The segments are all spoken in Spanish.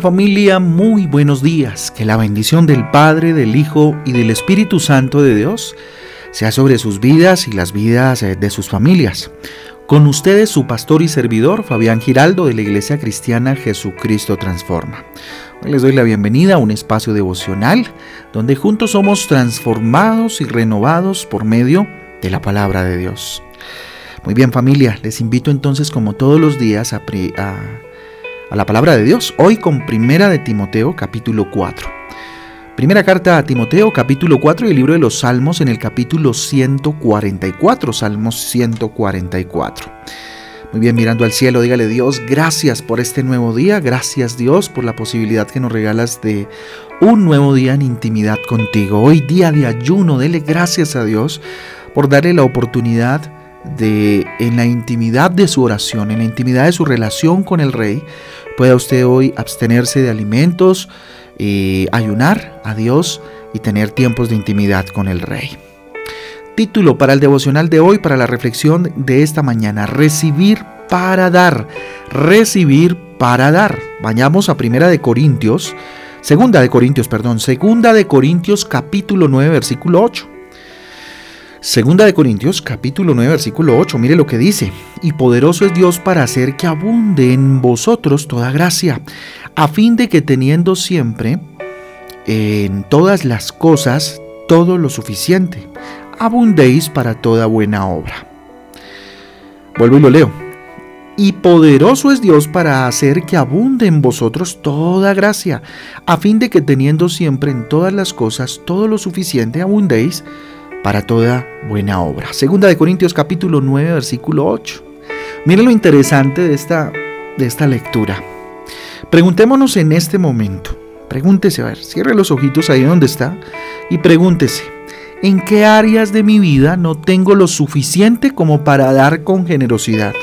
Familia, muy buenos días. Que la bendición del Padre, del Hijo y del Espíritu Santo de Dios sea sobre sus vidas y las vidas eh, de sus familias. Con ustedes su pastor y servidor, Fabián Giraldo, de la Iglesia Cristiana Jesucristo Transforma. Les doy la bienvenida a un espacio devocional donde juntos somos transformados y renovados por medio de la palabra de Dios. Muy bien familia, les invito entonces como todos los días a, a a la palabra de Dios, hoy con Primera de Timoteo capítulo 4. Primera carta a Timoteo capítulo 4 y el libro de los Salmos en el capítulo 144, Salmos 144. Muy bien, mirando al cielo, dígale Dios, gracias por este nuevo día, gracias Dios por la posibilidad que nos regalas de un nuevo día en intimidad contigo. Hoy día de ayuno, dele gracias a Dios por darle la oportunidad de en la intimidad de su oración, en la intimidad de su relación con el rey, pueda usted hoy abstenerse de alimentos, y ayunar a Dios y tener tiempos de intimidad con el rey. Título para el devocional de hoy, para la reflexión de esta mañana, recibir para dar, recibir para dar. Vayamos a Primera de Corintios, Segunda de Corintios, perdón, Segunda de Corintios capítulo 9 versículo 8. Segunda de Corintios, capítulo 9, versículo 8, mire lo que dice, y poderoso es Dios para hacer que abunde en vosotros toda gracia, a fin de que teniendo siempre en todas las cosas todo lo suficiente, abundéis para toda buena obra. Vuelvo y lo leo. Y poderoso es Dios para hacer que abunde en vosotros toda gracia, a fin de que teniendo siempre en todas las cosas todo lo suficiente, abundéis para toda buena obra. Segunda de Corintios capítulo 9 versículo 8. Miren lo interesante de esta, de esta lectura. Preguntémonos en este momento, pregúntese, a ver, cierre los ojitos ahí donde está y pregúntese, ¿en qué áreas de mi vida no tengo lo suficiente como para dar con generosidad?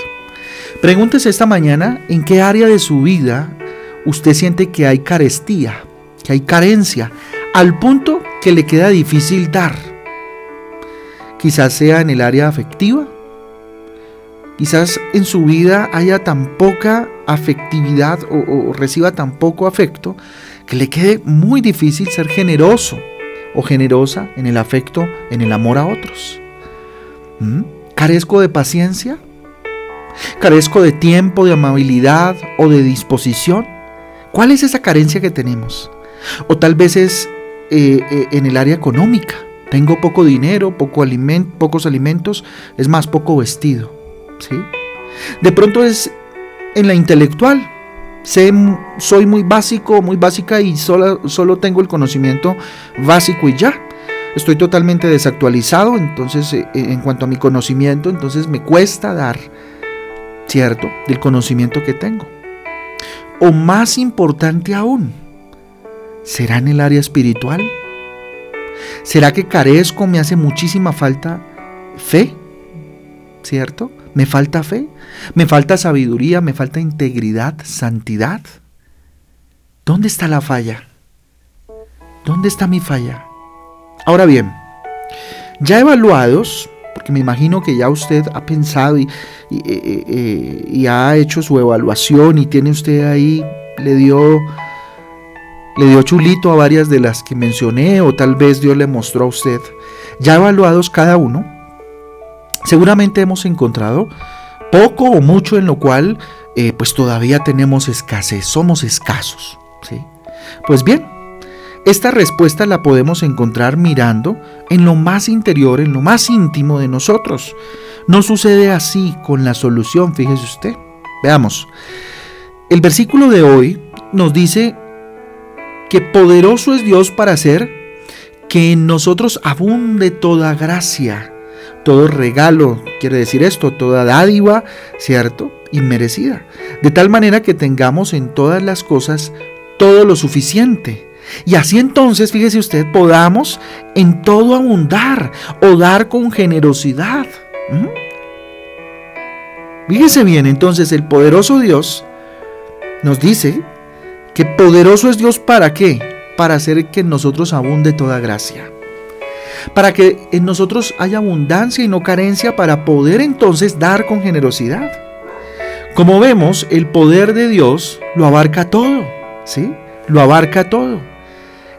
Pregúntese esta mañana en qué área de su vida usted siente que hay carestía, que hay carencia, al punto que le queda difícil dar Quizás sea en el área afectiva. Quizás en su vida haya tan poca afectividad o, reciba tan poco afecto que le quede muy difícil ser generoso o generosa en el afecto, en el amor a otros. ¿Mm? ¿Carezco de paciencia? ¿Carezco de tiempo, de amabilidad o de disposición? ¿Cuál es esa carencia que tenemos? O tal vez es eh, eh, en el área económica. Tengo poco dinero, poco pocos alimentos, es más, poco vestido. ¿sí? De pronto es en la intelectual. Sé, soy muy básico, muy básica y solo, solo tengo el conocimiento básico y ya. Estoy totalmente desactualizado, entonces eh, eh, en cuanto a mi conocimiento, entonces me cuesta dar, ¿cierto?, del conocimiento que tengo. O más importante aún, ¿será en el área espiritual? ¿Será que carezco, me hace muchísima falta fe? ¿Cierto? ¿Me falta fe? ¿Me falta sabiduría? ¿Me falta integridad, santidad? ¿Dónde está la falla? ¿Dónde está mi falla? Ahora bien, ya evaluados, porque me imagino que ya usted ha pensado y, y, eh, eh, ha hecho su evaluación y tiene usted ahí, le dio le dio chulito a varias de las que mencioné o tal vez Dios le mostró a usted. Ya evaluados cada uno, seguramente hemos encontrado poco o mucho en lo cual eh, pues todavía tenemos escasez, somos escasos. ¿sí? Pues bien, esta respuesta la podemos encontrar mirando en lo más interior, en lo más íntimo de nosotros. No sucede así con la solución, fíjese usted. Veamos. El versículo de hoy nos dice que poderoso es Dios para hacer que en nosotros abunde toda gracia, todo regalo, quiere decir esto, toda dádiva, ¿cierto? Inmerecida. De tal manera que tengamos en todas las cosas todo lo suficiente. Y así entonces, fíjese usted, podamos en todo abundar o dar con generosidad. ¿Mm? Fíjese bien, entonces el poderoso Dios nos dice que poderoso es Dios para qué? Para hacer que en nosotros abunde toda gracia. Para que en nosotros haya abundancia y no carencia para poder entonces dar con generosidad. Como vemos, el poder de Dios lo abarca todo. ¿sí? Lo abarca todo.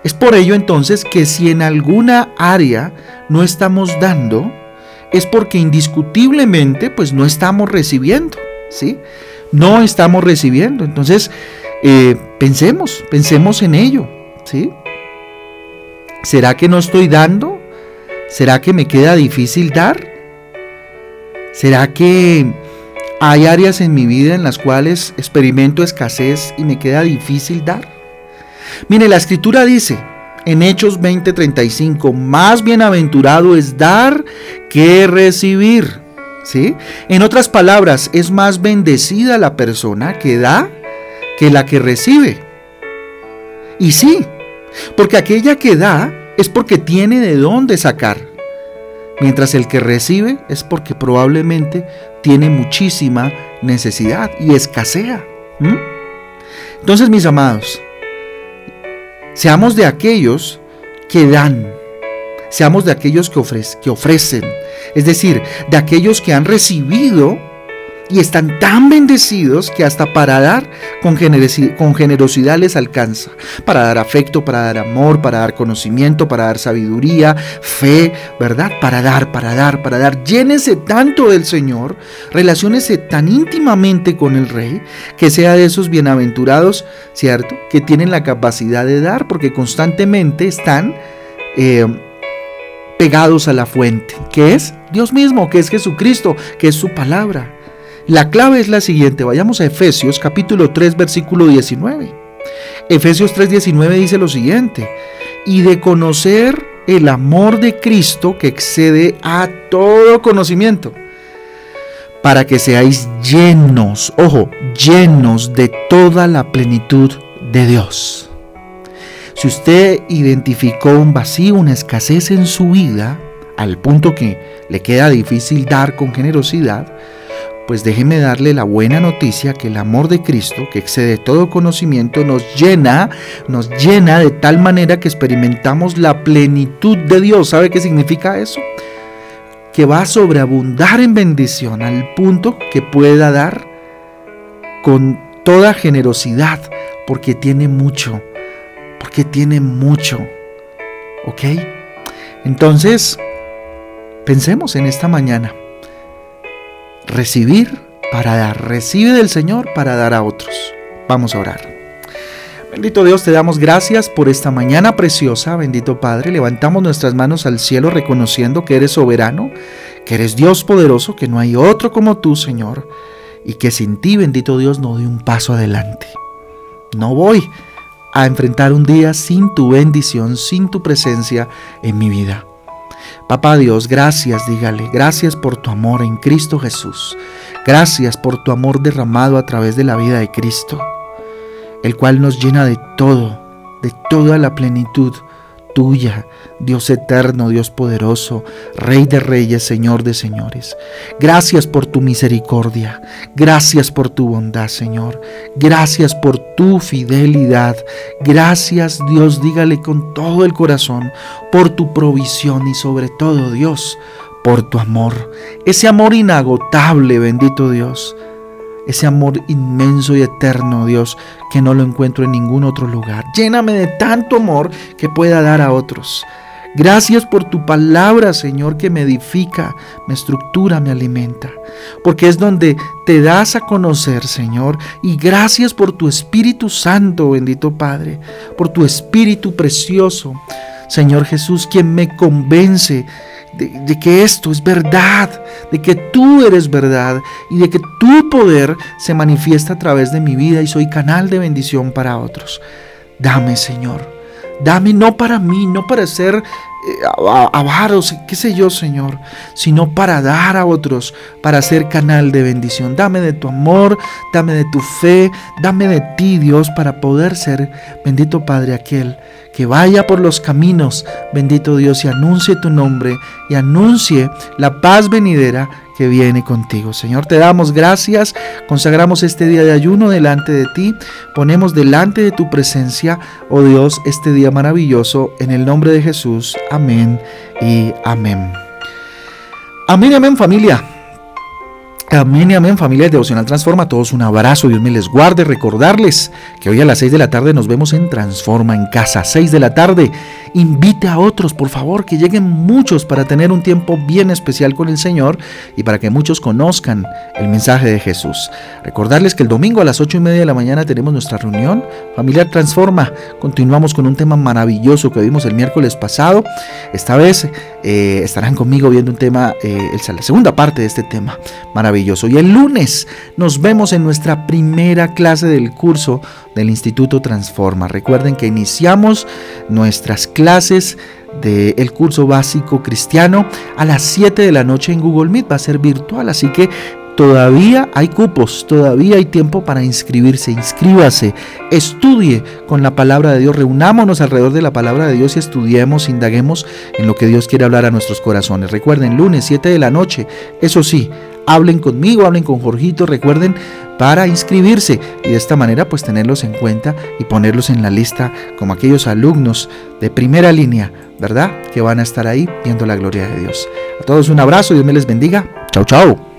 Es por ello entonces que si en alguna área no estamos dando, es porque indiscutiblemente pues no estamos recibiendo, ¿sí? No estamos recibiendo. Entonces, eh, pensemos, pensemos en ello, ¿sí? ¿Será que no estoy dando? ¿Será que me queda difícil dar? ¿Será que hay áreas en mi vida en las cuales experimento escasez y me queda difícil dar? Mire, la escritura dice en Hechos 20:35, más bienaventurado es dar que recibir. ¿Sí? En otras palabras, es más bendecida la persona que da que la que recibe. Y sí, porque aquella que da es porque tiene de dónde sacar mientras el que recibe es porque probablemente tiene muchísima necesidad y escasea. Entonces, mis amados, seamos de aquellos que dan, seamos de aquellos que, que ofrecen, es decir, de aquellos que han recibido y están tan bendecidos que hasta para dar con generosidad, les alcanza. Para dar afecto, para dar amor, para dar conocimiento, para dar sabiduría, fe, ¿verdad? Para dar, para dar, para dar. Llénese tanto del Señor, relaciónese tan íntimamente con el Rey, que sea de esos bienaventurados, ¿cierto? Que tienen la capacidad de dar porque constantemente están... Eh, pegados a la fuente, que es Dios mismo, que es Jesucristo, que es su palabra. La clave es la siguiente, vayamos a Efesios capítulo 3 versículo 19. Efesios 3:19 dice lo siguiente, y de conocer el amor de Cristo que excede a todo conocimiento, para que seáis llenos, ojo, llenos de toda la plenitud de Dios. Si usted identificó un vacío, una escasez en su vida, al punto que le queda difícil dar con generosidad, pues déjeme darle la buena noticia que el amor de Cristo, que excede todo conocimiento, nos llena, nos llena de tal manera que experimentamos la plenitud de Dios. ¿Sabe qué significa eso? Que va a sobreabundar en bendición al punto que pueda dar con toda generosidad, porque tiene mucho, porque tiene mucho. ¿Ok? Entonces, pensemos en esta mañana recibir para dar. Recibe del Señor para dar a otros. Vamos a orar. Bendito Dios, te damos gracias por esta mañana preciosa, bendito Padre. Levantamos nuestras manos al cielo reconociendo que eres soberano, que eres Dios poderoso, que no hay otro como tú, Señor, y que sin ti, bendito Dios, no doy un paso adelante. No voy a enfrentar un día sin tu bendición, sin tu presencia en mi vida. Papá Dios, gracias, dígale, gracias por tu amor en Cristo Jesús. Gracias por tu amor derramado a través de la vida de Cristo, el cual nos llena de todo, de toda la plenitud tuya, Dios eterno, Dios poderoso, Rey de reyes, Señor de señores. Gracias por tu misericordia, gracias por tu bondad, Señor. Gracias por tu fidelidad. Gracias, Dios, dígale con todo el corazón, por tu provisión y sobre todo, Dios, por tu amor. Ese amor inagotable, bendito Dios ese amor inmenso y eterno, Dios, que no lo encuentro en ningún otro lugar. Lléname de tanto amor que pueda dar a otros. Gracias por tu palabra, Señor, que me edifica, me estructura, me alimenta. Porque es donde te das a conocer, Señor. Y gracias por tu Espíritu Santo, bendito Padre, por tu Espíritu precioso, Señor Jesús, quien me convence de, que esto es verdad, de que tú eres verdad y de que tu poder se manifiesta a través de mi vida y soy canal de bendición para otros. Dame, Señor. Dame no para mí, no para ser eh, avaros, qué sé yo, Señor, sino para dar a otros, para ser canal de bendición. Dame de tu amor, dame de tu fe, dame de ti, Dios, para poder ser, bendito Padre, aquel que vaya por los caminos, bendito Dios, y anuncie tu nombre y anuncie la paz venidera que viene contigo. Señor, te damos gracias, consagramos este día de ayuno delante de ti, ponemos delante de tu presencia, oh Dios, este día maravilloso, en el nombre de Jesús. Amén y amén. Amén, amén familia. Amén y amén, familia de Devocional Transforma. todos un abrazo, Dios me les guarde. Recordarles que hoy a las 6 de la tarde nos vemos en Transforma en Casa. 6 de la tarde. Invite a otros, por favor, que lleguen muchos para tener un tiempo bien especial con el Señor y para que muchos conozcan el mensaje de Jesús. Recordarles que el domingo a las 8 y media de la mañana tenemos nuestra reunión Familiar Transforma. Continuamos con un tema maravilloso que vimos el miércoles pasado. Esta vez eh, estarán conmigo viendo un tema, eh, la segunda parte de este tema maravilloso. Y el lunes nos vemos en nuestra primera clase del curso del Instituto Transforma. Recuerden que iniciamos nuestras clases del curso básico cristiano a las 7 de la noche en Google Meet. Va a ser virtual, así que Todavía hay cupos, todavía hay tiempo para inscribirse. Inscríbase, estudie con la palabra de Dios, reunámonos alrededor de la palabra de Dios y estudiemos, indaguemos en lo que Dios quiere hablar a nuestros corazones. Recuerden, lunes 7 de la noche, eso sí, hablen conmigo, hablen con Jorgito, recuerden para inscribirse y de esta manera pues tenerlos en cuenta y ponerlos en la lista como aquellos alumnos de primera línea, ¿verdad? Que van a estar ahí viendo la gloria de Dios. A todos un abrazo, Dios me les bendiga. Chao, chao.